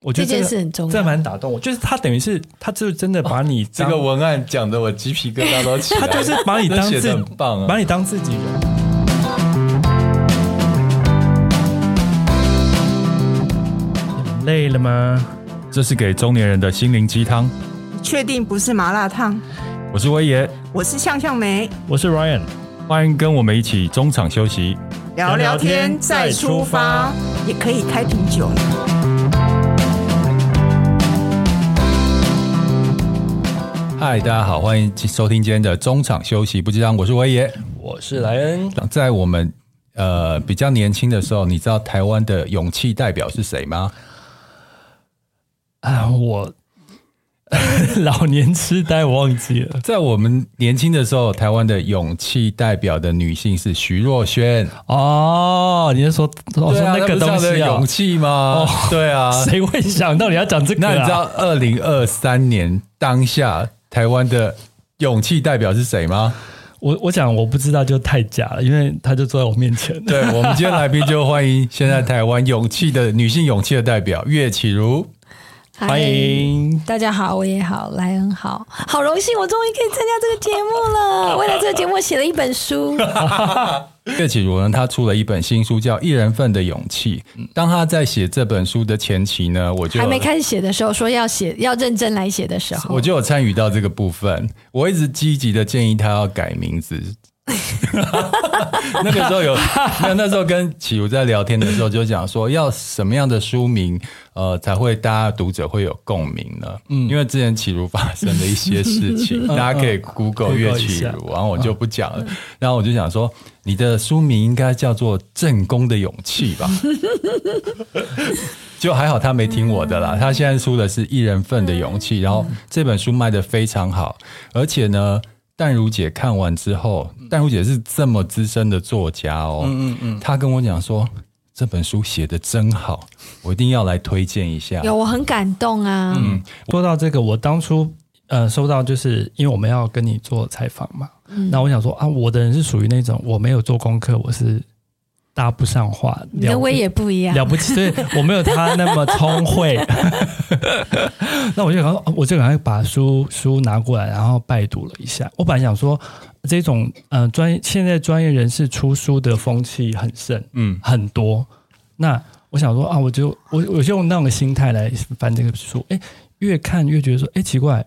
我觉得、这件事很重要，这蛮打动我。就是他等于是，他就真的把你、哦、这个文案讲的我鸡皮疙瘩都起来。他就是把你当自己，很棒啊，把你当自己人。你累了吗？这是给中年人的心灵鸡汤。确定不是麻辣烫？我是威爷，我是向向梅，我是 Ryan。欢迎跟我们一起中场休息，聊聊天再出发，也可以开瓶酒。嗨，大家好，欢迎收听今天的中场休息不知道。我是威爷，我是莱恩。在我们呃比较年轻的时候，你知道台湾的勇气代表是谁吗？啊，我 老年痴呆，我忘记了。在我们年轻的时候，台湾的勇气代表的女性是徐若瑄。哦，你是说，我说那个东西、啊、勇气吗？哦，对啊，谁会想到你要讲这个、啊？那你知道二零二三年当下？台湾的勇气代表是谁吗？我我讲我不知道就太假了，因为他就坐在我面前。对，我们今天来宾就欢迎现在台湾勇气的女性勇气的代表岳启如，欢迎大家好，我也好，莱恩好，好荣幸，我终于可以参加这个节目了。为了这个节目写了一本书。岳启儒呢，他出了一本新书，叫《一人份的勇气》。当他在写这本书的前期呢，我就还没开始写的时候，说要写要认真来写的时候，我就有参与到这个部分。我一直积极的建议他要改名字。那个时候有，那那时候跟启如在聊天的时候，就讲说要什么样的书名，呃，才会大家读者会有共鸣呢？嗯，因为之前启如发生的一些事情，嗯、大家可以 Google 岳启如，然后我就不讲了。然后我就想说，你的书名应该叫做《正宫的勇气》吧？就还好他没听我的啦，他现在出的是一人份的勇气，然后这本书卖的非常好，而且呢。淡如姐看完之后，淡如姐是这么资深的作家哦，嗯嗯嗯，她跟我讲说，这本书写得真好，我一定要来推荐一下。有，我很感动啊。嗯，说到这个，我当初呃收到，就是因为我们要跟你做采访嘛，嗯，那我想说啊，我的人是属于那种我没有做功课，我是。搭不上话，你的威也不一样，了不起，所以我没有他那么聪慧。那我就赶快，我就赶快把书书拿过来，然后拜读了一下。我本来想说，这种呃专业现在专业人士出书的风气很盛，嗯，很多。那我想说啊，我就我我就用那样的心态来翻这个书，哎，越看越觉得说，哎，奇怪，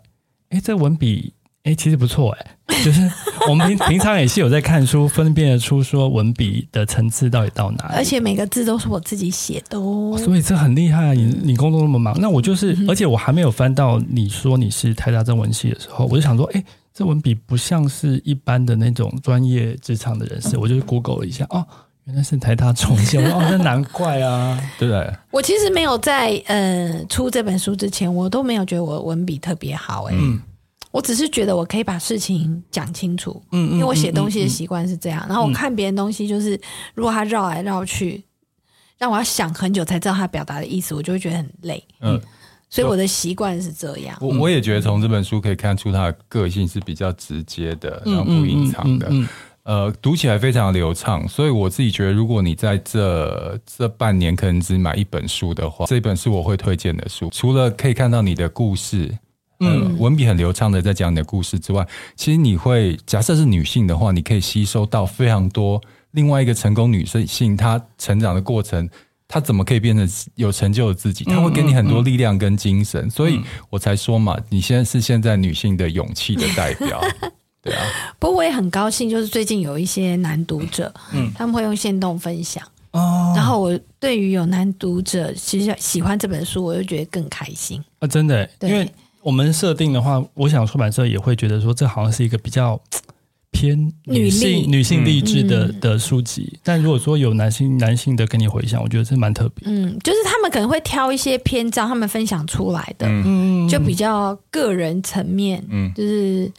哎，这文笔。哎，其实不错哎，就是 我们平平常也是有在看书，分辨得出说文笔的层次到底到哪里。而且每个字都是我自己写的哦，所以这很厉害啊！你你工作那么忙，那我就是，而且我还没有翻到你说你是台大中文系的时候，我就想说，哎，这文笔不像是一般的那种专业职场的人士，我就 Google 了一下，哦，原来是台大中文系，哦，那难怪啊，对不对？我其实没有在呃出这本书之前，我都没有觉得我文笔特别好哎。嗯我只是觉得我可以把事情讲清楚，嗯，因为我写东西的习惯是这样。然后我看别人东西，就是如果他绕来绕去，让我要想很久才知道他表达的意思，我就会觉得很累。嗯，所以我的习惯是这样。我我也觉得从这本书可以看出他的个性是比较直接的，然后不隐藏的。呃，读起来非常流畅。所以我自己觉得，如果你在这这半年可能只买一本书的话，这本是我会推荐的书。除了可以看到你的故事。嗯，文笔很流畅的在讲你的故事之外，其实你会假设是女性的话，你可以吸收到非常多另外一个成功女性她成长的过程，她怎么可以变成有成就的自己？她会给你很多力量跟精神，所以我才说嘛，你现在是现在女性的勇气的代表，对啊。不过我也很高兴，就是最近有一些男读者，嗯，他们会用线动分享。哦，然后我对于有男读者其实喜欢这本书，我就觉得更开心。啊，真的，因为。我们设定的话，我想出版社也会觉得说，这好像是一个比较 偏女性、女性励志的、嗯、的书籍。但如果说有男性、男性的跟你回想，我觉得这蛮特别。嗯，就是他们可能会挑一些篇章，他们分享出来的，嗯，就比较个人层面，嗯，就是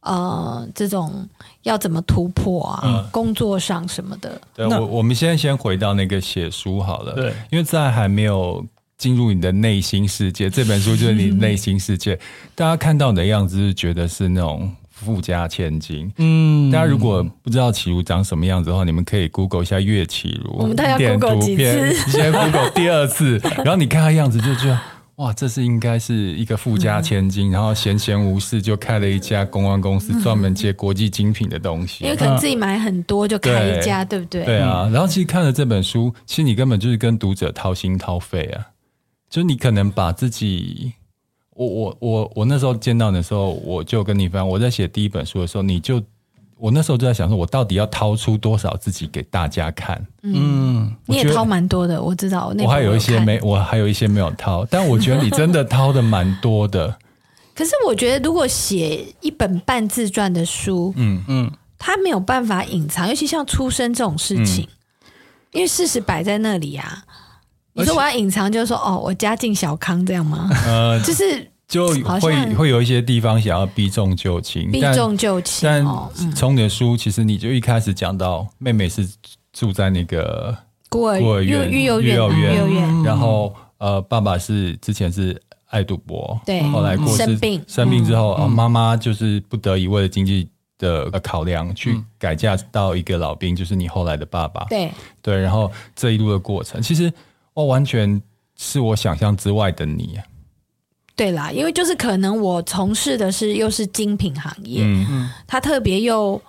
呃，这种要怎么突破啊，嗯、工作上什么的。对，我我们现在先回到那个写书好了，对，因为在还没有。进入你的内心世界，这本书就是你内心世界。大家看到你的样子，是觉得是那种富家千金。嗯，大家如果不知道齐如长什么样子的话，你们可以 Google 一下岳启儒。我们大家 Google 几次？你先 Google 第二次，然后你看他样子就觉得哇，这是应该是一个富家千金，嗯、然后闲闲无事就开了一家公关公司，专门接国际精品的东西。因为可能自己买很多就开一家，对，对不对？对啊。然后其实看了这本书，其实你根本就是跟读者掏心掏肺啊，就你可能把自己，我我我我那时候见到你的时候，我就跟你分享，我在写第一本书的时候，你就。我那时候就在想说，我到底要掏出多少自己给大家看？嗯，你也掏蛮多的，我知道。我还有一些没，我还有一些没有掏，但我觉得你真的掏的蛮多的。可是我觉得，如果写一本半自传的书，嗯嗯，他没有办法隐藏，尤其像出生这种事情，嗯、因为事实摆在那里啊。你说我要隐藏，就是说哦，我家境小康这样吗？呃，就是。就会会有一些地方想要避重就轻，避重就轻。但从你的书，其实你就一开始讲到妹妹是住在那个孤儿孤儿院、育幼院、育幼院，然后呃，爸爸是之前是爱赌博，对，后来过世生病，生病之后，妈妈就是不得已为了经济的考量，去改嫁到一个老兵，就是你后来的爸爸，对对，然后这一路的过程，其实哦，完全是我想象之外的你。对啦，因为就是可能我从事的是又是精品行业，嗯，它特别又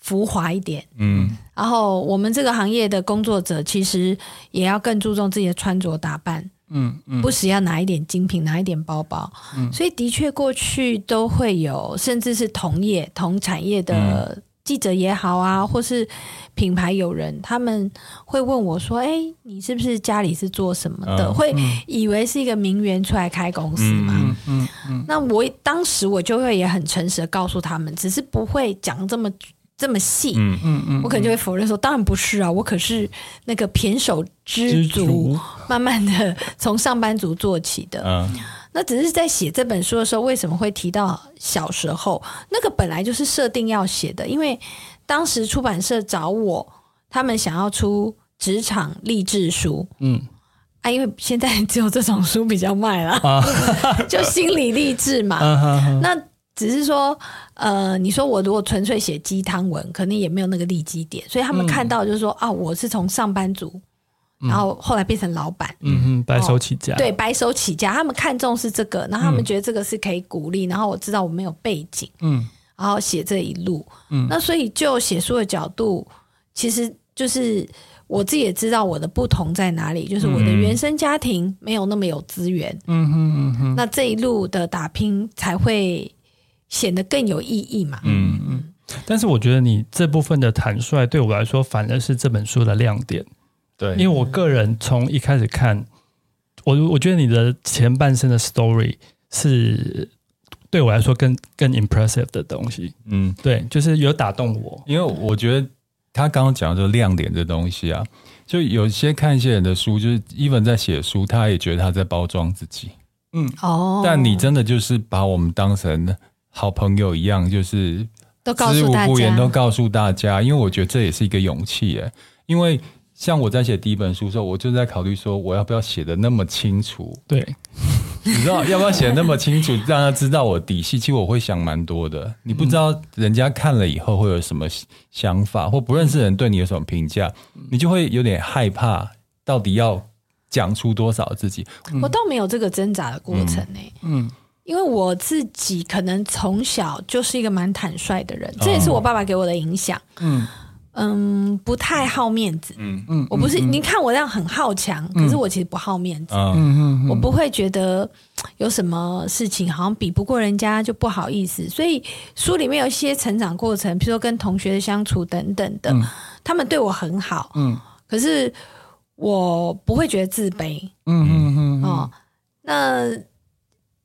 浮华一点，嗯，然后我们这个行业的工作者其实也要更注重自己的穿着打扮，嗯嗯，不时要拿一点精品，拿一点包包，嗯，所以的确过去都会有，甚至是同业同产业的。嗯记者也好啊，或是品牌友人，他们会问我说：“哎，你是不是家里是做什么的？”会以为是一个名媛出来开公司嘛？嗯嗯嗯。那我当时我就会也很诚实的告诉他们，只是不会讲这么这么细。嗯嗯嗯。我可能就会否认说：“当然不是啊，我可是那个胼手知足，慢慢的从上班族做起的。”嗯。那只是在写这本书的时候，为什么会提到小时候？那个本来就是设定要写的，因为当时出版社找我，他们想要出职场励志书。嗯，啊，因为现在只有这种书比较卖了，啊、就心理励志嘛。啊、那只是说，呃，你说我如果纯粹写鸡汤文，可能也没有那个利基点，所以他们看到就是说，嗯、啊，我是从上班族。然后后来变成老板，嗯哼，白手起家，对，白手起家，他们看重是这个，然后他们觉得这个是可以鼓励，然后我知道我没有背景，嗯，然后写这一路，嗯，那所以就写书的角度，其实就是我自己也知道我的不同在哪里，就是我的原生家庭没有那么有资源，嗯哼嗯哼，那这一路的打拼才会显得更有意义嘛，嗯。嗯，但是我觉得你这部分的坦率对我来说，反而是这本书的亮点。对，因为我个人从一开始看，我我觉得你的前半生的 story 是对我来说更更 impressive 的东西。嗯，对，就是有打动我。因为我觉得他刚刚讲的这个亮点这东西啊，就有些看一些人的书，就是 even 在写书，他也觉得他在包装自己。嗯，哦，但你真的就是把我们当成好朋友一样，就是都告诉大家，都告诉大家。因为我觉得这也是一个勇气，耶，因为。像我在写第一本书的时候，我就在考虑说，我要不要写的那么清楚？对，你知道要不要写得那么清楚，让他知道我底细？其实我会想蛮多的。你不知道人家看了以后会有什么想法，或不认识人对你有什么评价，你就会有点害怕。到底要讲出多少自己？我倒没有这个挣扎的过程呢、欸。嗯，因为我自己可能从小就是一个蛮坦率的人，这也是我爸爸给我的影响。嗯。嗯，不太好面子。嗯嗯，我不是，你看我这样很好强，可是我其实不好面子。嗯嗯，我不会觉得有什么事情好像比不过人家就不好意思。所以书里面有一些成长过程，比如说跟同学的相处等等的，他们对我很好。嗯，可是我不会觉得自卑。嗯嗯嗯。哦，那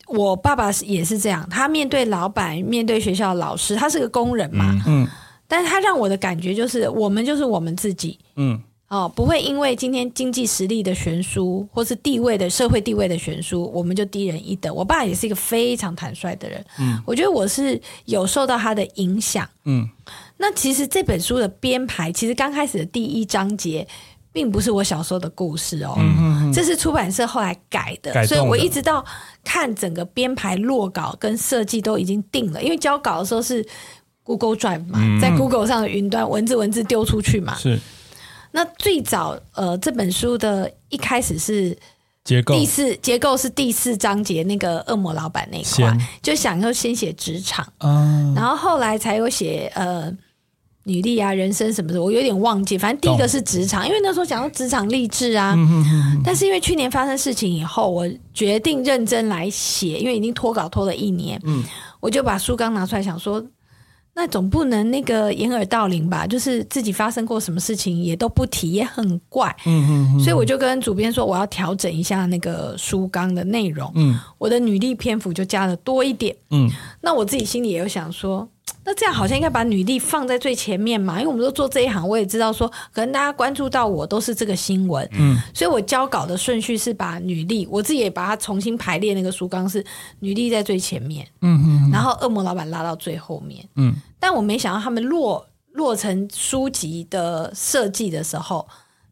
我爸爸也是这样，他面对老板，面对学校老师，他是个工人嘛。嗯。但是他让我的感觉就是，我们就是我们自己，嗯，哦，不会因为今天经济实力的悬殊，或是地位的社会地位的悬殊，我们就低人一等。我爸也是一个非常坦率的人，嗯，我觉得我是有受到他的影响，嗯。那其实这本书的编排，其实刚开始的第一章节，并不是我小时候的故事哦，嗯嗯嗯，这是出版社后来改的，改的，所以我一直到看整个编排落稿跟设计都已经定了，因为交稿的时候是。Google Drive 嘛，在 Google 上的云端，文字文字丢出去嘛。是。那最早呃，这本书的一开始是结构第四结构是第四章节那个恶魔老板那一块，就想要先写职场，嗯，然后后来才有写呃女力啊、人生什么的，我有点忘记。反正第一个是职场，因为那时候讲到职场励志啊。但是因为去年发生事情以后，我决定认真来写，因为已经脱稿拖了一年，嗯，我就把书刚拿出来想说。那总不能那个掩耳盗铃吧？就是自己发生过什么事情也都不提，也很怪。嗯嗯，所以我就跟主编说，我要调整一下那个书纲的内容。嗯，我的女力篇幅就加了多一点。嗯，那我自己心里也有想说。那这样好像应该把女力放在最前面嘛，因为我们都做这一行，我也知道说，可能大家关注到我都是这个新闻，嗯，所以我交稿的顺序是把女力，我自己也把它重新排列，那个书纲是女力在最前面，嗯嗯，然后恶魔老板拉到最后面，嗯，但我没想到他们落落成书籍的设计的时候。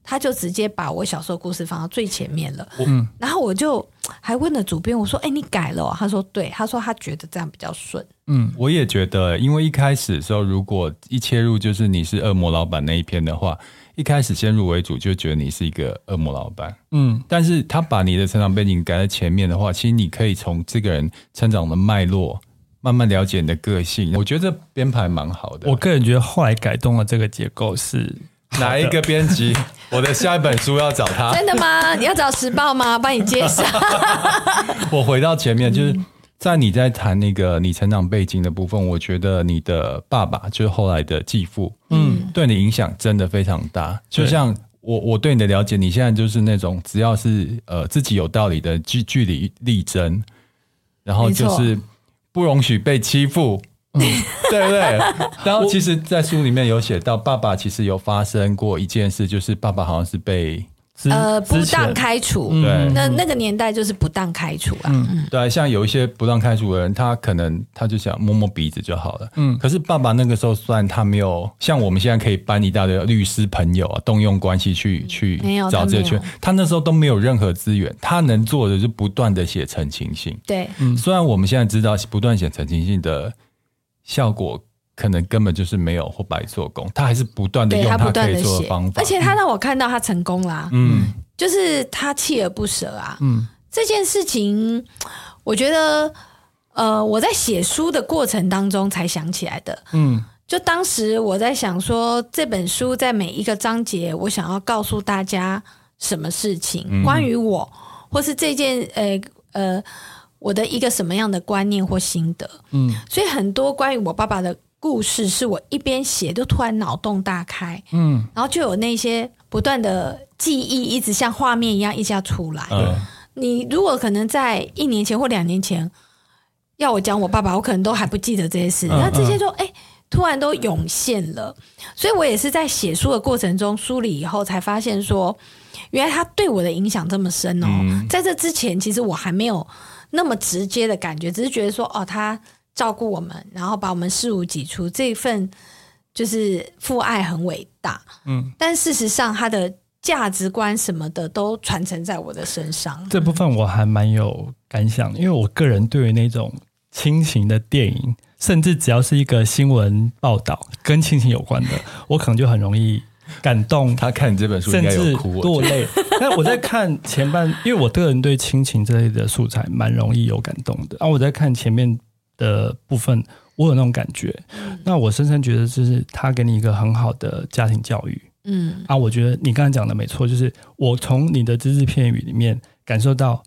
他就直接把我小时候故事放到最前面了，嗯，然后我就还问了主编，我说：“哎，你改了哦？”他说：“对。”他说他觉得这样比较顺。嗯，我也觉得，因为一开始的时候，如果一切入就是你是恶魔老板那一篇的话，一开始先入为主就觉得你是一个恶魔老板。嗯，但是他把你的成长背景改在前面的话，其实你可以从这个人成长的脉络慢慢了解你的个性。我觉得编排蛮好的。我个人觉得后来改动了这个结构是。哪一个编辑？我的下一本书要找他。真的吗？你要找时报吗？帮你介绍。我回到前面，就是在你在谈那个你成长背景的部分，我觉得你的爸爸就是后来的继父，嗯，对你影响真的非常大。就像我我对你的了解，你现在就是那种只要是呃自己有道理的据据理力争，然后就是不容许被欺负。嗯，对不对？然后其实，在书里面有写到，爸爸其实有发生过一件事，就是爸爸好像是被呃不当开除。对，那那个年代就是不当开除啊。嗯，对，像有一些不当开除的人，他可能他就想摸摸鼻子就好了。嗯，可是爸爸那个时候，虽然他没有像我们现在可以搬一大堆律师朋友啊，动用关系去去找这些圈，他那时候都没有任何资源，他能做的就是不断的写陈情信。对，嗯，虽然我们现在知道不断写陈情信的。效果可能根本就是没有或白做工，他还是不断的用他可以做的方法，而且他让我看到他成功啦，嗯，就是他锲而不舍啊，嗯，这件事情我觉得，呃，我在写书的过程当中才想起来的，嗯，就当时我在想说，这本书在每一个章节，我想要告诉大家什么事情，嗯、关于我，或是这件，呃呃。我的一个什么样的观念或心得，嗯，所以很多关于我爸爸的故事，是我一边写就突然脑洞大开，嗯，然后就有那些不断的记忆，一直像画面一样一下出来。嗯，你如果可能在一年前或两年前要我讲我爸爸，我可能都还不记得这些事，那这些就哎突然都涌现了。所以我也是在写书的过程中梳理以后，才发现说，原来他对我的影响这么深哦。在这之前，其实我还没有。那么直接的感觉，只是觉得说，哦，他照顾我们，然后把我们视如己出，这份就是父爱很伟大。嗯，但事实上，他的价值观什么的都传承在我的身上。这部分我还蛮有感想，因为我个人对于那种亲情的电影，甚至只要是一个新闻报道跟亲情有关的，我可能就很容易。感动，他看你这本书应该有哭，甚至落泪。但我在看前半，因为我个人对亲情这类的素材蛮容易有感动的。啊，我在看前面的部分，我有那种感觉。那我深深觉得，就是他给你一个很好的家庭教育。嗯，啊，我觉得你刚才讲的没错，就是我从你的只字片语里面感受到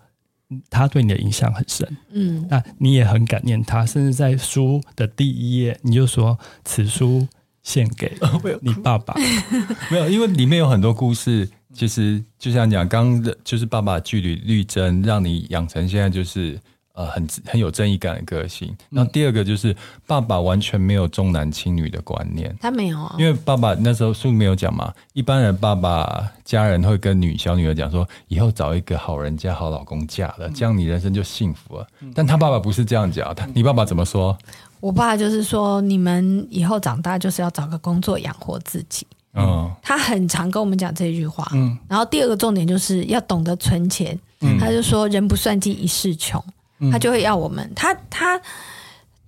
他对你的影响很深。嗯，那你也很感念他，甚至在书的第一页，你就说此书。献给你爸爸，没有，因为里面有很多故事，其实就像讲，刚的就是爸爸据理力争，让你养成现在就是呃很很有正义感的个性。那第二个就是爸爸完全没有重男轻女的观念，他没有啊，因为爸爸那时候书没有讲嘛，一般人爸爸家人会跟女小女儿讲说，以后找一个好人家好老公嫁了，这样你人生就幸福了。但他爸爸不是这样讲，他你爸爸怎么说？我爸就是说，你们以后长大就是要找个工作养活自己。嗯，他很常跟我们讲这句话。嗯，然后第二个重点就是要懂得存钱。嗯，他就说人不算计一世穷，他就会要我们。他他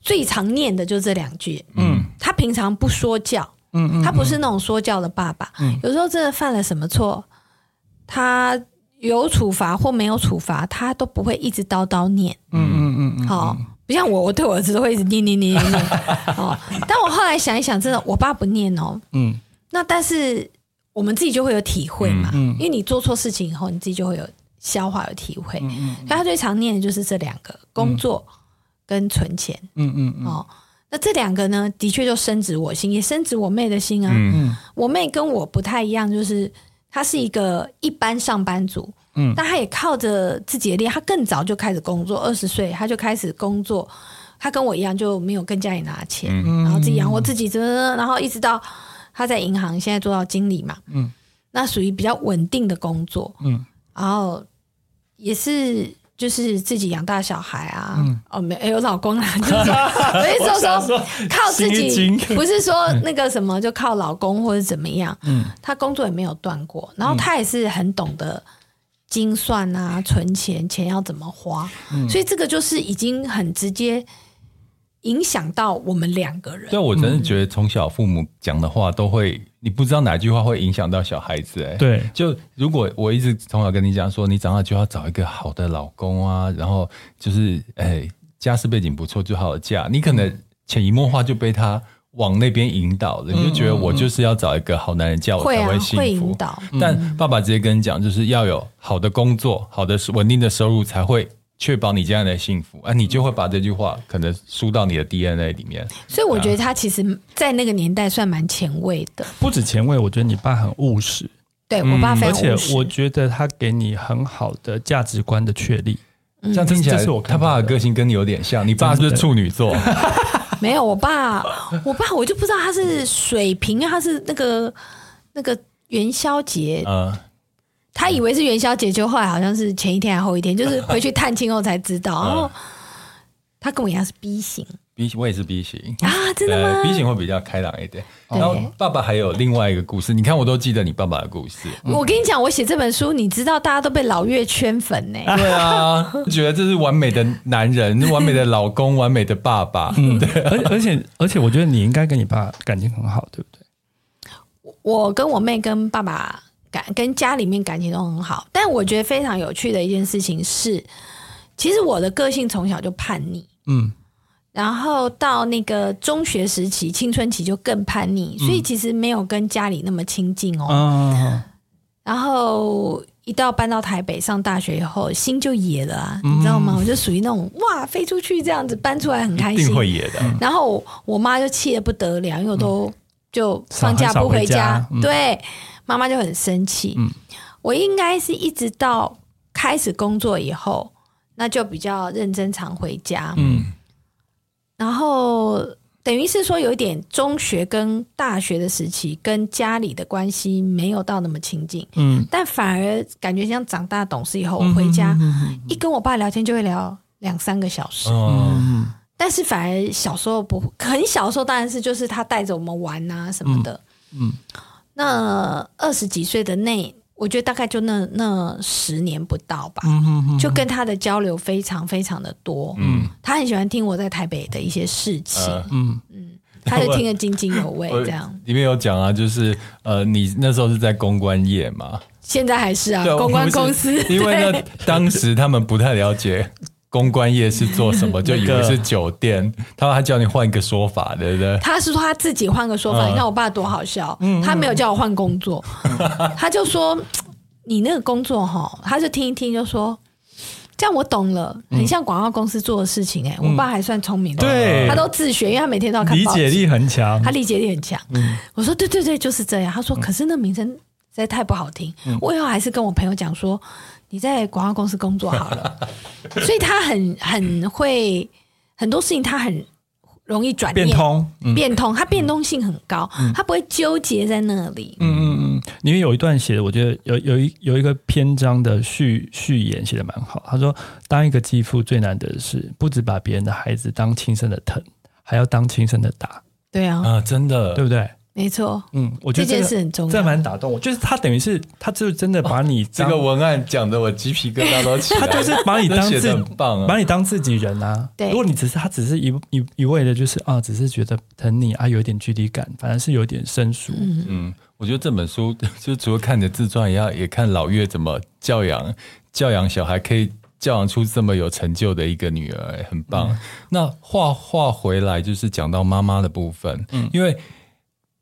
最常念的就是这两句。嗯，他平常不说教。嗯，他不是那种说教的爸爸。嗯，有时候真的犯了什么错，他。有处罚或没有处罚，他都不会一直叨叨念。嗯嗯嗯嗯，好，不像我，我对我儿子都会一直念念念念念。哦，但我后来想一想，真的，我爸不念哦。嗯，那但是我们自己就会有体会嘛。嗯，因为你做错事情以后，你自己就会有消化、有体会。嗯嗯，所以他最常念的就是这两个：工作跟存钱。嗯嗯嗯。哦，那这两个呢，的确就深植我心，也深植我妹的心啊。嗯嗯，我妹跟我不太一样，就是。他是一个一般上班族，嗯，但他也靠着自己的力，他更早就开始工作，二十岁他就开始工作，他跟我一样就没有跟家里拿钱，嗯、然后自己养活自己，然后一直到他在银行现在做到经理嘛，嗯，那属于比较稳定的工作，嗯，然后也是。就是自己养大小孩啊，嗯、哦，没有老公啊，就是说，所以说说靠自己，不是说那个什么就靠老公或者怎么样，嗯，他工作也没有断过，然后他也是很懂得精算啊，存钱，钱要怎么花，嗯、所以这个就是已经很直接。影响到我们两个人，对，我真的觉得从小父母讲的话都会，你不知道哪句话会影响到小孩子，哎，对，就如果我一直从小跟你讲说，你长大就要找一个好的老公啊，然后就是，哎，家世背景不错就好了嫁，你可能潜移默化就被他往那边引导了，你就觉得我就是要找一个好男人嫁我才会幸福，会引导，但爸爸直接跟你讲，就是要有好的工作，好的稳定的收入才会。确保你这样的幸福，啊，你就会把这句话可能输到你的 DNA 里面。所以我觉得他其实，在那个年代算蛮前卫的。不止前卫，我觉得你爸很务实。对，我爸非常务实。而且我觉得他给你很好的价值观的确立。这样听起来，我他爸的个性跟你有点像。你爸是不是处女座？没有，我爸，我爸我就不知道他是水瓶，他是那个那个元宵节。嗯。他以为是元宵节，就后来好像是前一天还后一天，就是 回去探亲后才知道。然后他跟我一样是 B 型，B 型我也是 B 型啊，真的吗？呃，B 型会比较开朗一点。然后爸爸还有另外一个故事，你看我都记得你爸爸的故事。我跟你讲，我写这本书，你知道大家都被老岳圈粉呢。对啊，觉得这是完美的男人，完美的老公，完美的爸爸。嗯，对。而而且而且，我觉得你应该跟你爸感情很好，对不对？我跟我妹跟爸爸。感跟家里面感情都很好，但我觉得非常有趣的一件事情是，其实我的个性从小就叛逆，嗯，然后到那个中学时期、青春期就更叛逆，所以其实没有跟家里那么亲近哦。嗯，然后一到搬到台北上大学以后，心就野了啊，你知道吗？我就属于那种哇，飞出去这样子搬出来很开心，会野的。然后我妈就气得不得了，因为我都就放假不回家，对。妈妈就很生气。嗯，我应该是一直到开始工作以后，那就比较认真常回家。嗯，然后等于是说有一点中学跟大学的时期跟家里的关系没有到那么亲近。嗯，但反而感觉像长大懂事以后，我回家一跟我爸聊天就会聊两三个小时。嗯，但是反而小时候不很小的时候，当然是就是他带着我们玩啊什么的。嗯。那二十几岁的那，我觉得大概就那那十年不到吧，嗯、哼哼哼就跟他的交流非常非常的多。嗯，他很喜欢听我在台北的一些事情。呃、嗯嗯，他就听得津津有味。这样里面有讲啊，就是呃，你那时候是在公关业嘛？现在还是啊，公关公司。因为呢，当时他们不太了解。公关业是做什么？就以为是酒店。他说他叫你换一个说法，对不对？他是说他自己换个说法。你看我爸多好笑，他没有叫我换工作，他就说你那个工作哈，他就听一听就说，这样我懂了，很像广告公司做的事情。哎，我爸还算聪明的，对，他都自学，因为他每天都要看。理解力很强，他理解力很强。我说对对对，就是这样。他说可是那名称实在太不好听，我以后还是跟我朋友讲说。你在广告公司工作好了，所以他很很会很多事情，他很容易转变通，嗯、变通，他变通性很高，嗯、他不会纠结在那里。嗯嗯嗯，因为有一段写的，我觉得有有一有一个篇章的序序言写的蛮好。他说，当一个继父最难得的是，不止把别人的孩子当亲生的疼，还要当亲生的打。对啊，啊，真的，对不对？没错，嗯，我觉得这，件事很重要，这蛮打动我。就是他等于是，他就真的把你、哦、这个文案讲的我鸡皮疙瘩都起来。他就是把你当自很棒、啊，把你当自己人啊。对，如果你只是他，只是一一一味的，就是啊，只是觉得疼你啊，有一点距离感，反而是有点生疏。嗯嗯，我觉得这本书 就除了看你的自传，也要也看老岳怎么教养教养小孩，可以教养出这么有成就的一个女儿，很棒。嗯、那话话回来，就是讲到妈妈的部分，嗯，因为。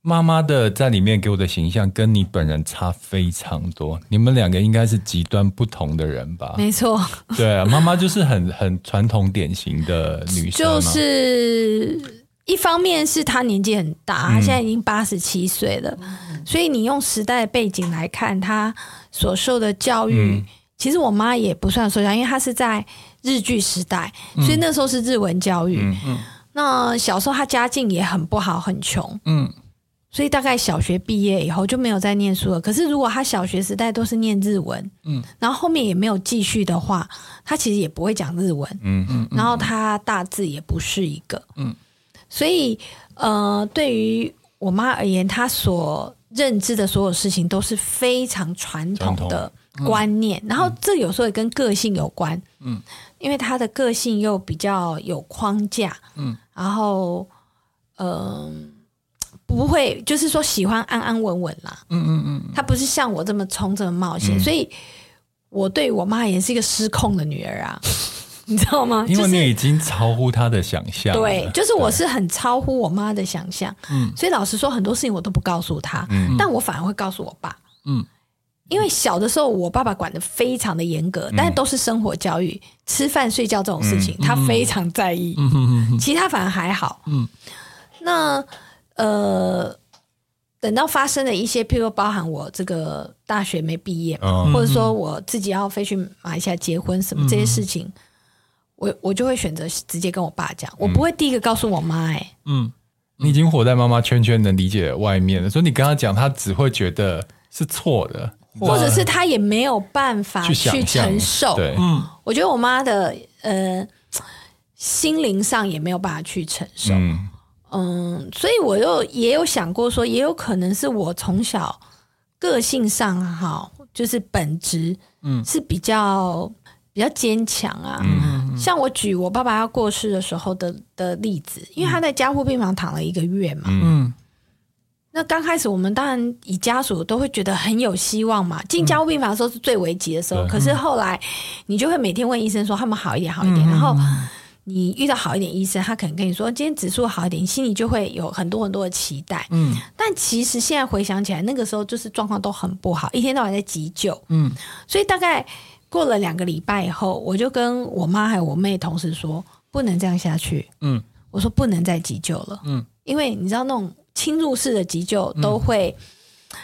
妈妈的在里面给我的形象跟你本人差非常多，你们两个应该是极端不同的人吧？没错，对啊，妈妈就是很 很传统典型的女生，就是一方面是她年纪很大，她现在已经八十七岁了，嗯，所以你用时代背景来看，她所受的教育，嗯，其实我妈也不算受教，因为她是在日据时代，所以那时候是日文教育。嗯嗯，那小时候她家境也很不好，很穷。嗯。所以大概小学毕业以后就没有再念书了。可是如果他小学时代都是念日文，嗯，然后后面也没有继续的话，他其实也不会讲日文，嗯嗯，然后他大致也不是一个，嗯，所以呃，对于我妈而言，她所认知的所有事情都是非常传统的观念，然后这有时候也跟个性有关，嗯，因为她的个性又比较有框架，嗯，然后嗯。呃不会，就是说喜欢安安稳稳啦。嗯嗯嗯，他不是像我这么冲这么冒险，嗯、所以我对我妈也是一个失控的女儿啊，你知道吗？因为你已经超乎她的想象。对，就是我是很超乎我妈的想象。嗯，所以老实说，很多事情我都不告诉她，嗯，但我反而会告诉我爸。嗯，因为小的时候我爸爸管的非常的严格，但是都是生活教育，吃饭睡觉这种事情，嗯、他非常在意。嗯嗯嗯，其他反而还好。嗯，那。呃，等到发生了一些，譬如包含我这个大学没毕业或者说我自己要飞去马来西亚结婚什么这些事情，嗯、我我就会选择直接跟我爸讲，我不会第一个告诉我妈。哎，嗯，你已经活在妈妈圈圈，能理解外面了，所以你跟他讲，他只会觉得是错的，或者是他也没有办法去承受。对，嗯，我觉得我妈的呃心灵上也没有办法去承受。嗯嗯，所以我又也有想过说，也有可能是我从小个性上哈，就是本质嗯是比较、嗯、比较坚强啊。嗯、像我举我爸爸要过世的时候的的例子，因为他在加护病房躺了一个月嘛。嗯。那刚开始我们当然以家属都会觉得很有希望嘛。进加护病房的时候是最危急的时候，嗯、可是后来你就会每天问医生说他们好一点好一点，嗯、然后。你遇到好一点医生，他可能跟你说今天指数好一点，你心里就会有很多很多的期待。嗯，但其实现在回想起来，那个时候就是状况都很不好，一天到晚在急救。嗯，所以大概过了两个礼拜以后，我就跟我妈还有我妹同事说，不能这样下去。嗯，我说不能再急救了。嗯，因为你知道那种侵入式的急救都会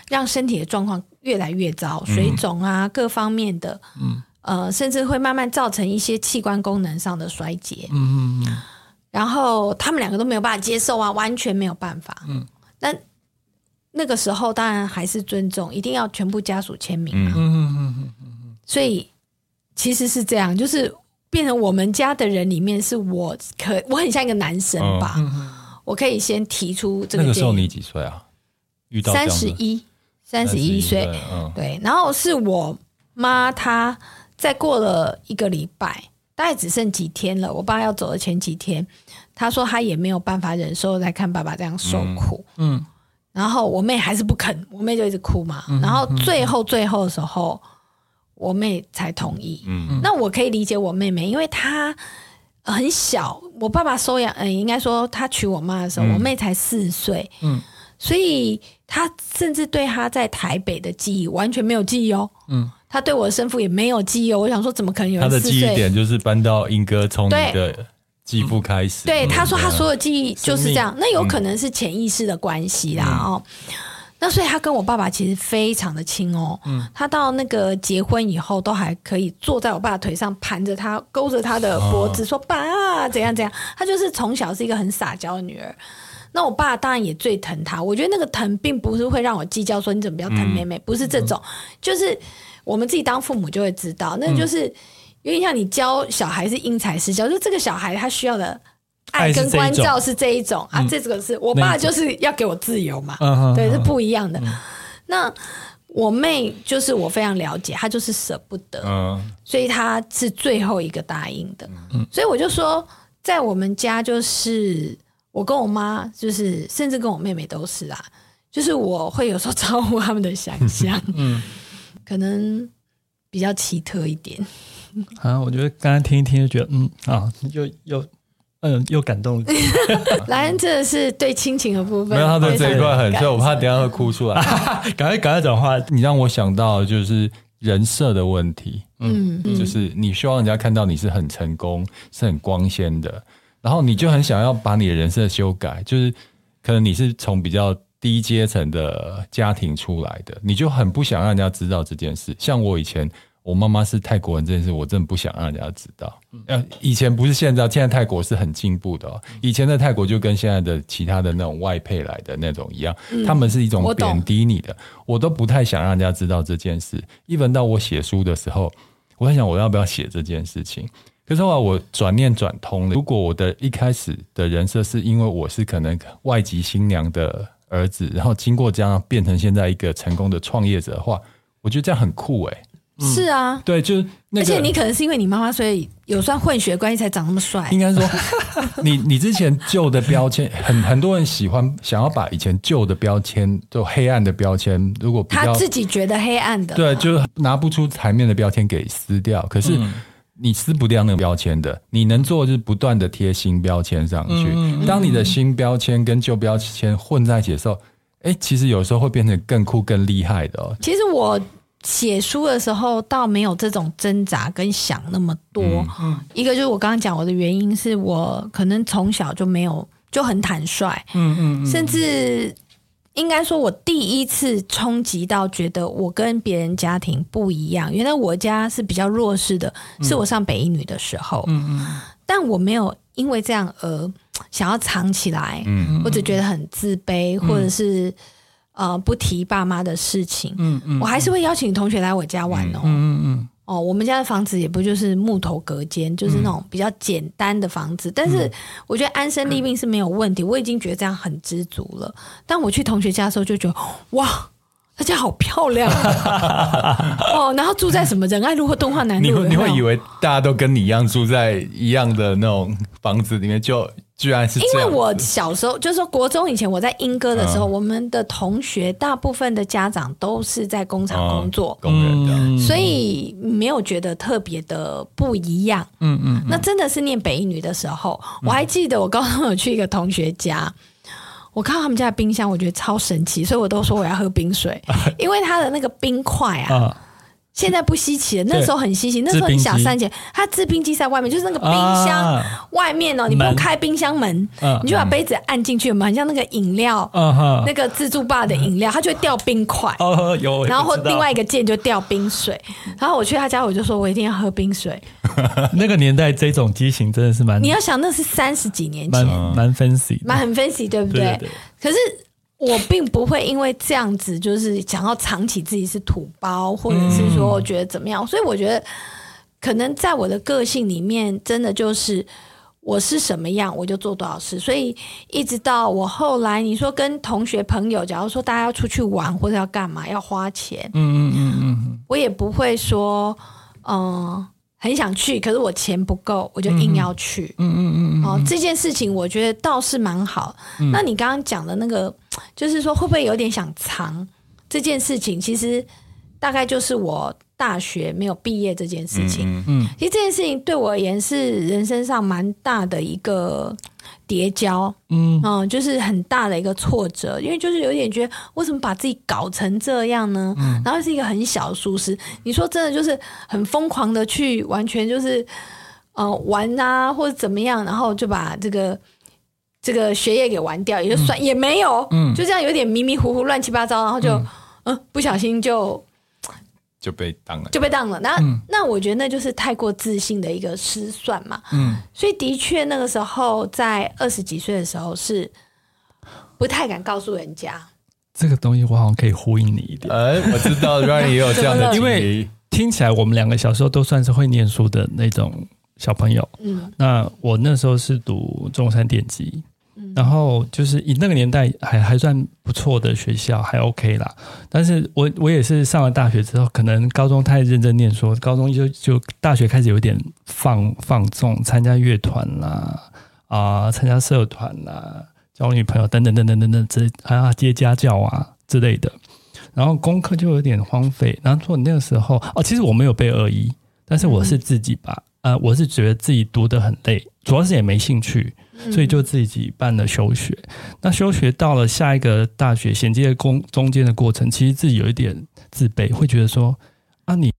让身体的状况越来越糟，水肿啊，各方面的。嗯。呃，甚至会慢慢造成一些器官功能上的衰竭。嗯嗯嗯。然后他们两个都没有办法接受啊，完全没有办法。嗯。但那个时候当然还是尊重，一定要全部家属签名嘛。嗯嗯嗯嗯。所以其实是这样，就是变成我们家的人里面，是我可我很像一个男生吧？嗯。我可以先提出这个。那个时候你几岁啊？遇到三十一，三十一岁。嗯。对，然后是我妈她。再过了一个礼拜，大概只剩几天了。我爸要走的前几天，他说他也没有办法忍受再看爸爸这样受苦。嗯，嗯，然后我妹还是不肯，我妹就一直哭嘛。嗯、然后最后最后的时候，我妹才同意。嗯，那我可以理解我妹妹，因为她很小。我爸爸收养，嗯，应该说他娶我妈的时候，嗯、我妹才四岁。嗯，所以他甚至对他在台北的记忆完全没有记忆哦。嗯。他对我的生父也没有记忆，我想说怎么可能有人？他的记忆点就是搬到英哥从你的继父开始。对，他说他所有记忆就是这样，那有可能是潜意识的关系啦哦。那所以他跟我爸爸其实非常的亲哦。嗯，他到那个结婚以后都还可以坐在我爸腿上，盘着他，勾着他的脖子说：“爸，怎样怎样。”他就是从小是一个很撒娇的女儿。那我爸当然也最疼他。我觉得那个疼并不是会让我计较说你怎么不要疼妹妹，不是这种，就是。我们自己当父母就会知道，那就是有点像你教小孩是因材施教，就这个小孩他需要的爱跟关照是这一种啊，这个是我爸就是要给我自由嘛，对，是不一样的。那我妹就是我非常了解，她就是舍不得，所以她是最后一个答应的。所以我就说，在我们家就是我跟我妈，就是甚至跟我妹妹都是啊。就是我会有时候超乎他们的想象，嗯，可能比较奇特一点。啊，我觉得刚刚听一听就觉得，嗯啊，又又嗯又感动。莱恩真的是对亲情的部分，没有他对这一块很，所以我怕等下会哭出来。赶快赶快讲话，你让我想到就是人设的问题，嗯，就是你希望人家看到你是很成功、是很光鲜的，然后你就很想要把你的人设修改，就是可能你是从比较。低阶层的家庭出来的，你就很不想让人家知道这件事。像我以前，我妈妈是泰国人这件事，我真的不想让人家知道。嗯，以前不是现在，现在泰国是很进步的哦。以前的泰国就跟现在的其他的那种外配来的那种一样，嗯，他们是一种贬低你的，我，我都不太想让人家知道这件事。一轮到我写书的时候，我在想我要不要写这件事情。可是后来我转念转通了，如果我的一开始的人设是因为我是可能外籍新娘的。儿子，然后经过这样变成现在一个成功的创业者的话，我觉得这样很酷哎、欸。是啊，嗯、对，就是、那个、而且你可能是因为你妈妈，所以有算混血关系才长那么帅。应该说，你你之前旧的标签，很很多人喜欢想要把以前旧的标签，就黑暗的标签，如果他自己觉得黑暗的，对，就是拿不出台面的标签给撕掉。可是。嗯你撕不掉那个标签的，你能做就是不断的贴新标签上去。嗯、当你的新标签跟旧标签混在一起的时候，哎、欸，其实有时候会变成更酷、更厉害的哦。其实我写书的时候，倒没有这种挣扎跟想那么多。嗯、一个就是我刚刚讲我的原因，是我可能从小就没有就很坦率。嗯嗯，甚至。应该说，我第一次冲击到觉得我跟别人家庭不一样。原来我家是比较弱势的，是我上北一女的时候。嗯嗯。但我没有因为这样而想要藏起来，嗯，或者觉得很自卑，或者是呃不提爸妈的事情。嗯嗯。我还是会邀请同学来我家玩哦。嗯嗯。哦，我们家的房子也不就是木头隔间，就是那种比较简单的房子。嗯、但是我觉得安身立命是没有问题，我已经觉得这样很知足了。当我去同学家的时候，就觉得哇，他家好漂亮 哦。然后住在什么仁爱路或敦化南路，你会你会以为大家都跟你一样住在一样的那种房子里面就。居然是因为我小时候就是说国中以前我在英歌的时候，我们的同学大部分的家长都是在工厂工作，工人的，所以没有觉得特别的不一样。嗯嗯，那真的是念北一女的时候，我还记得我高中有去一个同学家，我看到他们家的冰箱，我觉得超神奇，所以我都说我要喝冰水，因为它的那个冰块啊。现在不稀奇了，那时候很稀奇。那时候你想三姐，他制冰机在外面，就是那个冰箱外面哦，你不用开冰箱门，你就把杯子按进去嘛，很像那个饮料，那个自助吧的饮料，它就会掉冰块。哦，有。然后另外一个键就掉冰水。然后我去他家，我就说我一定要喝冰水。那个年代这种机型真的是蛮……你要想那是三十几年前，蛮 fancy，蛮很 fancy，对不对？可是。我并不会因为这样子，就是想要藏起自己是土包，或者是说我觉得怎么样，所以我觉得可能在我的个性里面，真的就是我是什么样，我就做多少事。所以一直到我后来，你说跟同学朋友，假如说大家要出去玩或者要干嘛，要花钱，嗯嗯嗯嗯，我也不会说，嗯。很想去，可是我钱不够，我就硬要去。嗯嗯嗯，嗯哦，这件事情我觉得倒是蛮好。嗯、那你刚刚讲的那个，就是说会不会有点想藏这件事情？其实大概就是我大学没有毕业这件事情。嗯，嗯，其实这件事情对我而言是人生上蛮大的一个。叠交，嗯，嗯，就是很大的一个挫折，因为就是有点觉得，为什么把自己搞成这样呢？嗯，然后是一个很小的舒适，你说真的就是很疯狂的去，完全就是，呃，玩啊或者怎么样，然后就把这个这个学业给玩掉，也就算、嗯、也没有，嗯，就这样有点迷迷糊糊、乱七八糟，然后就，嗯，呃、不小心就。就被当了，就被当了。那、嗯、那我觉得那就是太过自信的一个失算嘛。嗯，所以的确那个时候在二十几岁的时候是不太敢告诉人家。这个东西我好像可以呼应你一点。哎，我知道 Ryan 也有这样的 因为听起来我们两个小时候都算是会念书的那种小朋友。嗯，那我那时候是读中山电机。然后就是以那个年代还还算不错的学校，还 OK 啦。但是我我也是上了大学之后，可能高中太认真念书，高中就就大学开始有点放放纵，参加乐团啦，啊、呃，参加社团啦，交女朋友等等等等等等之啊，接家教啊之类的。然后功课就有点荒废。然后说你那个时候哦，其实我没有背二一，但是我是自己把、嗯、呃，我是觉得自己读得很累，主要是也没兴趣，所以就自己办了休学。嗯、那休学到了下一个大学衔接工中中间的过程，其实自己有一点自卑，会觉得说啊，你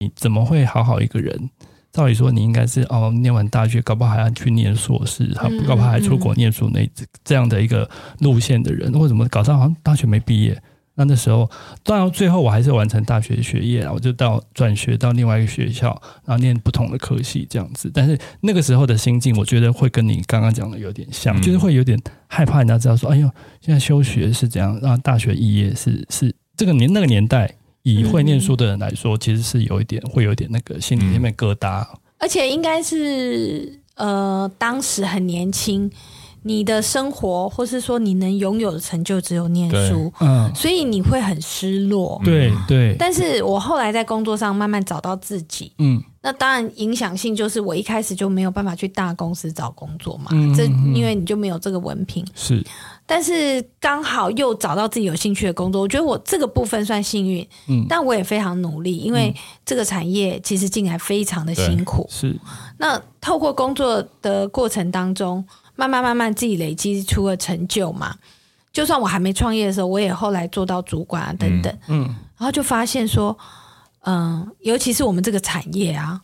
你怎么会好好一个人？照理说你应该是哦，念完大学搞不好还要去念硕士，还搞不好还出国念书那这样的一个路线的人，为什么搞上好像大学没毕业？那那时候，当然最后我还是完成大学学业，我就到转学到另外一个学校，然后念不同的科系这样子。但是那个时候的心境，我觉得会跟你刚刚讲的有点像，就是会有点害怕人家知道说，哎呦，现在休学是怎样，让大学肄业是是这个年那个年代，以会念书的人来说，其实是有一点会有一点那个心里面面疙瘩，而且应该是呃，当时很年轻。你的生活，或是说你能拥有的成就，只有念书，嗯，所以你会很失落，对对。但是我后来在工作上慢慢找到自己，嗯，那当然影响性就是我一开始就没有办法去大公司找工作嘛，嗯，这因为你就没有这个文凭，是。但是刚好又找到自己有兴趣的工作，我觉得我这个部分算幸运，嗯，但我也非常努力，因为这个产业其实进来非常的辛苦，是。那透过工作的过程当中。慢慢慢慢自己累积出了成就嘛，就算我还没创业的时候，我也后来做到主管啊等等，嗯，然后就发现说，嗯，尤其是我们这个产业啊，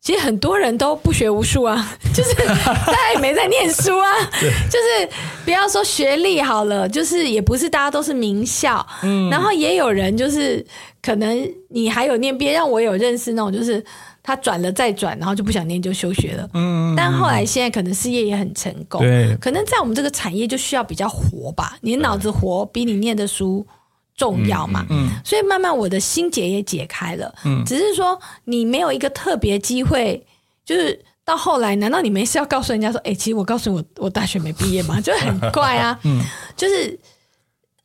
其实很多人都不学无术啊，就是大家也没在念书啊，就是不要说学历好了，就是也不是大家都是名校，嗯，然后也有人就是可能你还有念别，让我有认识那种就是。他转了再转，然后就不想念就休学了。嗯，但后来现在可能事业也很成功。对，可能在我们这个产业就需要比较活吧，你脑子活比你念的书重要嘛。嗯，所以慢慢我的心结也解开了。嗯，只是说你没有一个特别机会，就是到后来，难道你没事要告诉人家说，哎，其实我告诉你我我大学没毕业吗？就很怪啊。嗯，就是。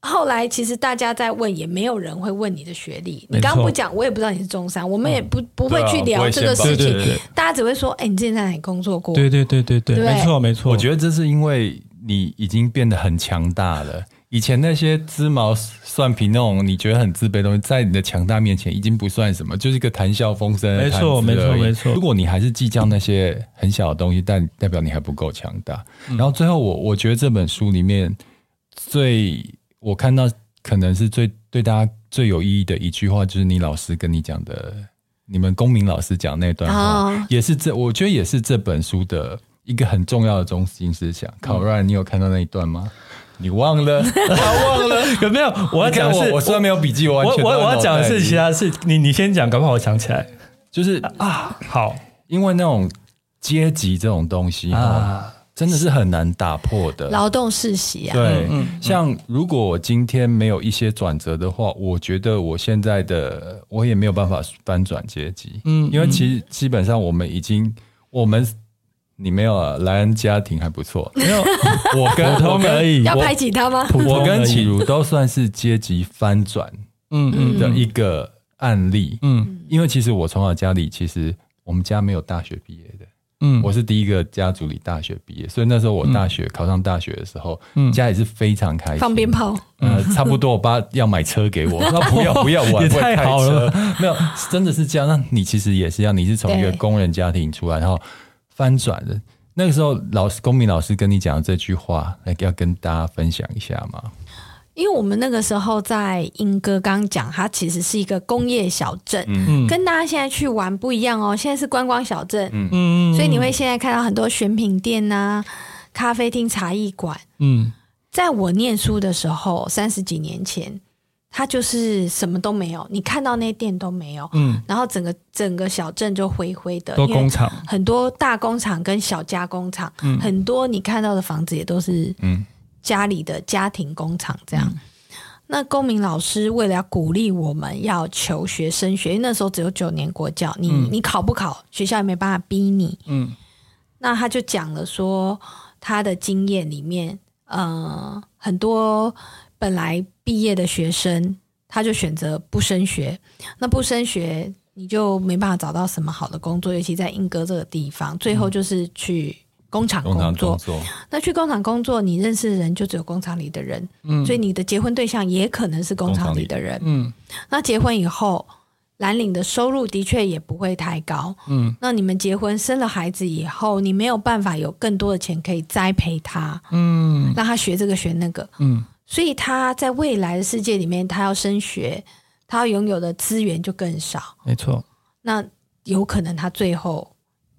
后来其实大家在问，也没有人会问你的学历。你刚刚不讲，我也不知道你是中山，我们也不不会去聊这个事情。大家只会说：“哎，你之前在哪里工作过？”对对对对对，没错没错。我觉得这是因为你已经变得很强大了。以前那些鸡毛蒜皮那种你觉得很自卑的东西，在你的强大面前已经不算什么，就是一个谈笑风生。没错没错没错。如果你还是计较那些很小的东西，但代表你还不够强大。然后最后，我我觉得这本书里面最。我看到可能是最对大家最有意义的一句话，就是你老师跟你讲的，你们公民老师讲那段话，哦、也是这，我觉得也是这本书的一个很重要的中心思想。考瑞，你有看到那一段吗？你忘了？他忘了？有没有？我要讲的是，我虽然没有笔记，我完全我我要讲的是其他事。你你先讲，搞不好我想起来。就是啊，好，因为那种阶级这种东西啊。真的是很难打破的劳动世袭啊！对，像如果我今天没有一些转折的话，我觉得我现在的我也没有办法翻转阶级。嗯，因为其实基本上我们已经，我们你没有啊，莱恩家庭还不错，没有 我跟我可以要排挤他吗？我跟启如都算是阶级翻转嗯嗯的一个案例。嗯，因为其实我从小家里其实我们家没有大学毕业的。嗯，我是第一个家族里大学毕业，所以那时候我大学、嗯、考上大学的时候，嗯，家里是非常开心，放鞭炮，呃，差不多我爸要买车给我，说不要 不要，我还会开车，没有，真的是这样。那你其实也是一样，你是从一个工人家庭出来，然后翻转的。那个时候，老师公民老师跟你讲的这句话，来要跟大家分享一下吗？因为我们那个时候在英哥，刚刚讲它其实是一个工业小镇，嗯，跟大家现在去玩不一样哦。现在是观光小镇，嗯，所以你会现在看到很多选品店呐、啊、咖啡厅、茶艺馆，嗯。在我念书的时候，三十几年前，它就是什么都没有，你看到那些店都没有，嗯。然后整个整个小镇就灰灰的，多工厂，很多大工厂跟小加工厂，嗯，很多你看到的房子也都是，嗯。家里的家庭工厂这样，嗯、那公民老师为了要鼓励我们要求学升学，因为那时候只有九年国教，你、嗯、你考不考，学校也没办法逼你。嗯，那他就讲了说他的经验里面，呃，很多本来毕业的学生，他就选择不升学，那不升学你就没办法找到什么好的工作，尤其在英哥这个地方，最后就是去。工厂工作。工作。那去工厂工作，你认识的人就只有工厂里的人，嗯，所以你的结婚对象也可能是工厂里的人，嗯。那结婚以后，蓝领的收入的确也不会太高，嗯。那你们结婚生了孩子以后，你没有办法有更多的钱可以栽培他，嗯，让他学这个学那个，嗯。所以他在未来的世界里面，他要升学，他要拥有的资源就更少，没错。那有可能他最后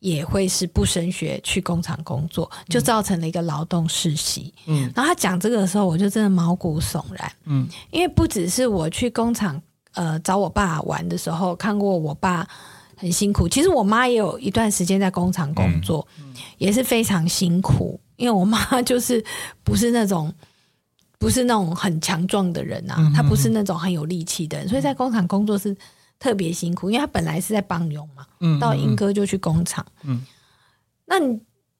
也会是不升学去工厂工作，就造成了一个劳动世袭。嗯，然后他讲这个的时候，我就真的毛骨悚然。嗯，因为不只是我去工厂呃找我爸玩的时候看过我爸很辛苦，其实我妈也有一段时间在工厂工作，嗯，也是非常辛苦。因为我妈就是不是那种。不是那种很强壮的人啊，她不是那种很有力气的人，所以在工厂工作是特别辛苦。因为他本来是在帮佣嘛，到英哥就去工厂。那你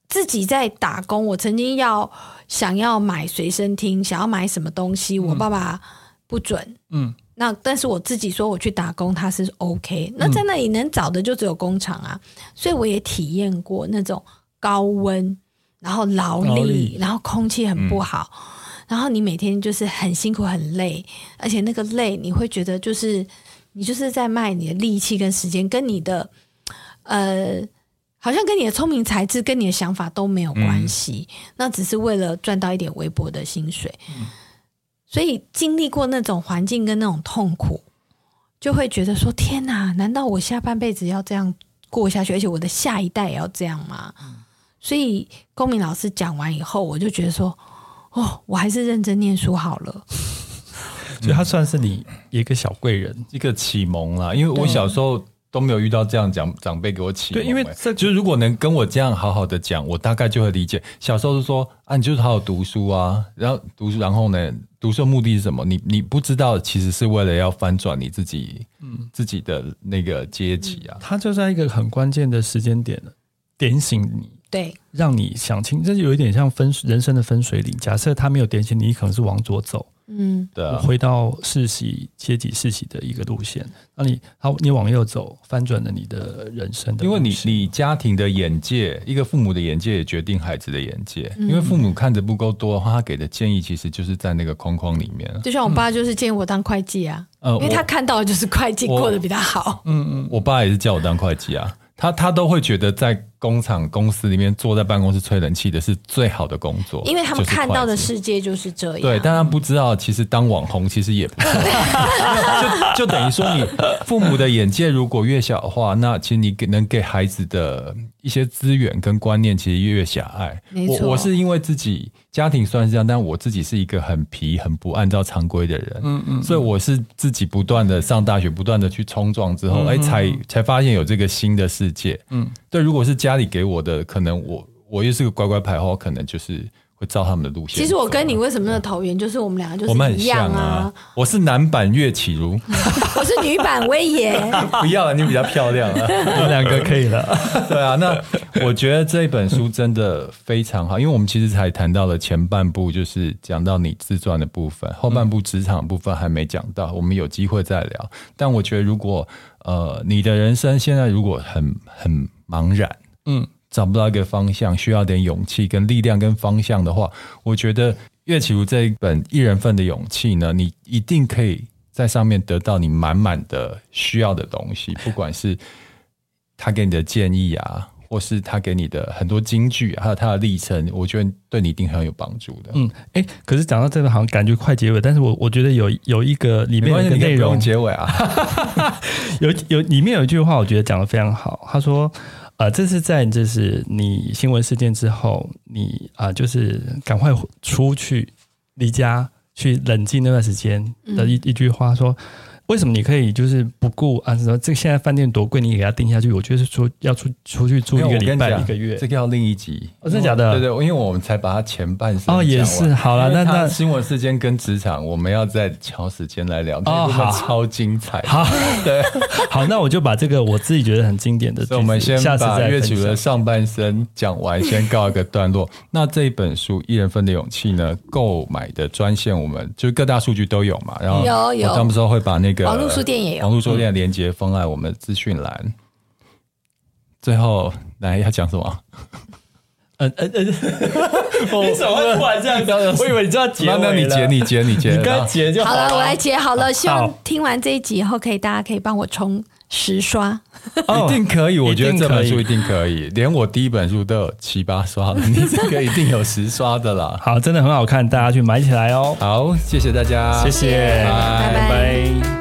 自己在打工，我曾经要想要买随身听，想要买什么东西，我爸爸不准。嗯，那但是我自己说我去打工，他是 OK。那在那里能找的就只有工厂啊，所以我也体验过那种高温，然后劳力，然后空气很不好。然后你每天就是很辛苦很累，而且那个累你会觉得就是你就是在卖你的力气跟时间，跟你的呃，好像跟你的聪明才智跟你的想法都没有关系，嗯、那只是为了赚到一点微薄的薪水。嗯、所以经历过那种环境跟那种痛苦，就会觉得说：天哪，难道我下半辈子要这样过下去，而且我的下一代也要这样吗？嗯、所以公民老师讲完以后，我就觉得说。哦，我还是认真念书好了。所以他算是你一个小贵人，一个启蒙啦。因为我小时候都没有遇到这样讲长辈给我启蒙。对，因为这就是如果能跟我这样好好的讲，我大概就会理解。小时候是说啊，你就是好好读书啊，然后读书，然后呢，读书的目的是什么？你你不知道，其实是为了要翻转你自己，嗯，自己的那个阶级啊。他就在一个很关键的时间点，点醒你。对，让你想清，这就有一点像分人生的分水岭。假设他没有点醒你，你可能是往左走，嗯，对，回到世袭阶级世袭的一个路线。那你好，你往右走，翻转了你的人生的。因为你你家庭的眼界，一个父母的眼界也决定孩子的眼界。嗯、因为父母看着不够多的话，他给的建议其实就是在那个框框里面。就像我爸就是建议我当会计啊，嗯、因为他看到的就是会计过得比他好。嗯嗯，我爸也是叫我当会计啊。他他都会觉得在工厂公司里面坐在办公室吹冷气的是最好的工作，因为他们看到的世界就是这样。对，但他不知道，其实当网红其实也不错。就就等于说，你父母的眼界如果越小的话，那其实你给能给孩子的一些资源跟观念其实越狭隘。我我是因为自己。家庭虽然是这样，但我自己是一个很皮、很不按照常规的人，嗯嗯，所以我是自己不断的上大学，不断的去冲撞之后，哎、嗯嗯，才才发现有这个新的世界，嗯，对。如果是家里给我的，可能我我又是个乖乖牌的话，可能就是。会照他们的路线。其实我跟你为什么那么投缘，就是我们两个就是一样啊。我们很像啊。我是男版岳启如，我是女版威爷。不要了，你比较漂亮啊。我们两个可以了。对啊，那我觉得这本书真的非常好，因为我们其实才谈到了前半部，就是讲到你自传的部分，后半部职场部分还没讲到，我们有机会再聊。但我觉得，如果呃你的人生现在如果很很茫然，嗯。找不到一个方向，需要点勇气、跟力量、跟方向的话，我觉得岳启如这一本《一人份的勇气》呢，你一定可以在上面得到你满满的需要的东西，不管是他给你的建议啊，或是他给你的很多金句，还有他的历程，我觉得对你一定很有帮助的。嗯，哎、欸，可是讲到这个，好像感觉快结尾，但是我我觉得有有一个里面的内容结尾啊，有有里面有一句话，我觉得讲的非常好，他说。啊、呃，这是在就是你新闻事件之后，你啊、呃，就是赶快出去离家去冷静那段时间的一、嗯、一句话说。为什么你可以就是不顾啊？什么这个现在饭店多贵，你给他定下去？我觉得是说要出出去住一个礼拜一个月，这个要另一集。哦，真的假的？对对，因为我们才把它前半生哦，也是好了。那那新闻事件跟职场，我们要再挑时间来聊。哦，好，超精彩。好，对，好，那我就把这个我自己觉得很经典的，所以我们先把岳启儒的上半生讲完，先告一个段落。那这一本书《一人份的勇气》呢，购买的专线我们就各大数据都有嘛，然后有有，到时候会把那个。网络书店也有，网络书店的链接放在我们的资讯栏。最后来要讲什么？嗯嗯嗯，你怎么会突然这样讲？我以为你知道结尾了。那你结，你结，你结，你刚结就好了。我来结好了。希望好听完这一集以后，可以大家可以帮我冲十刷。一定可以，我觉得这本书一一定可以。连我第一本书都有七八刷了，你这个一定有十刷的啦。好，真的很好看，大家去买起来哦。好，谢谢大家，谢谢，拜拜拜拜。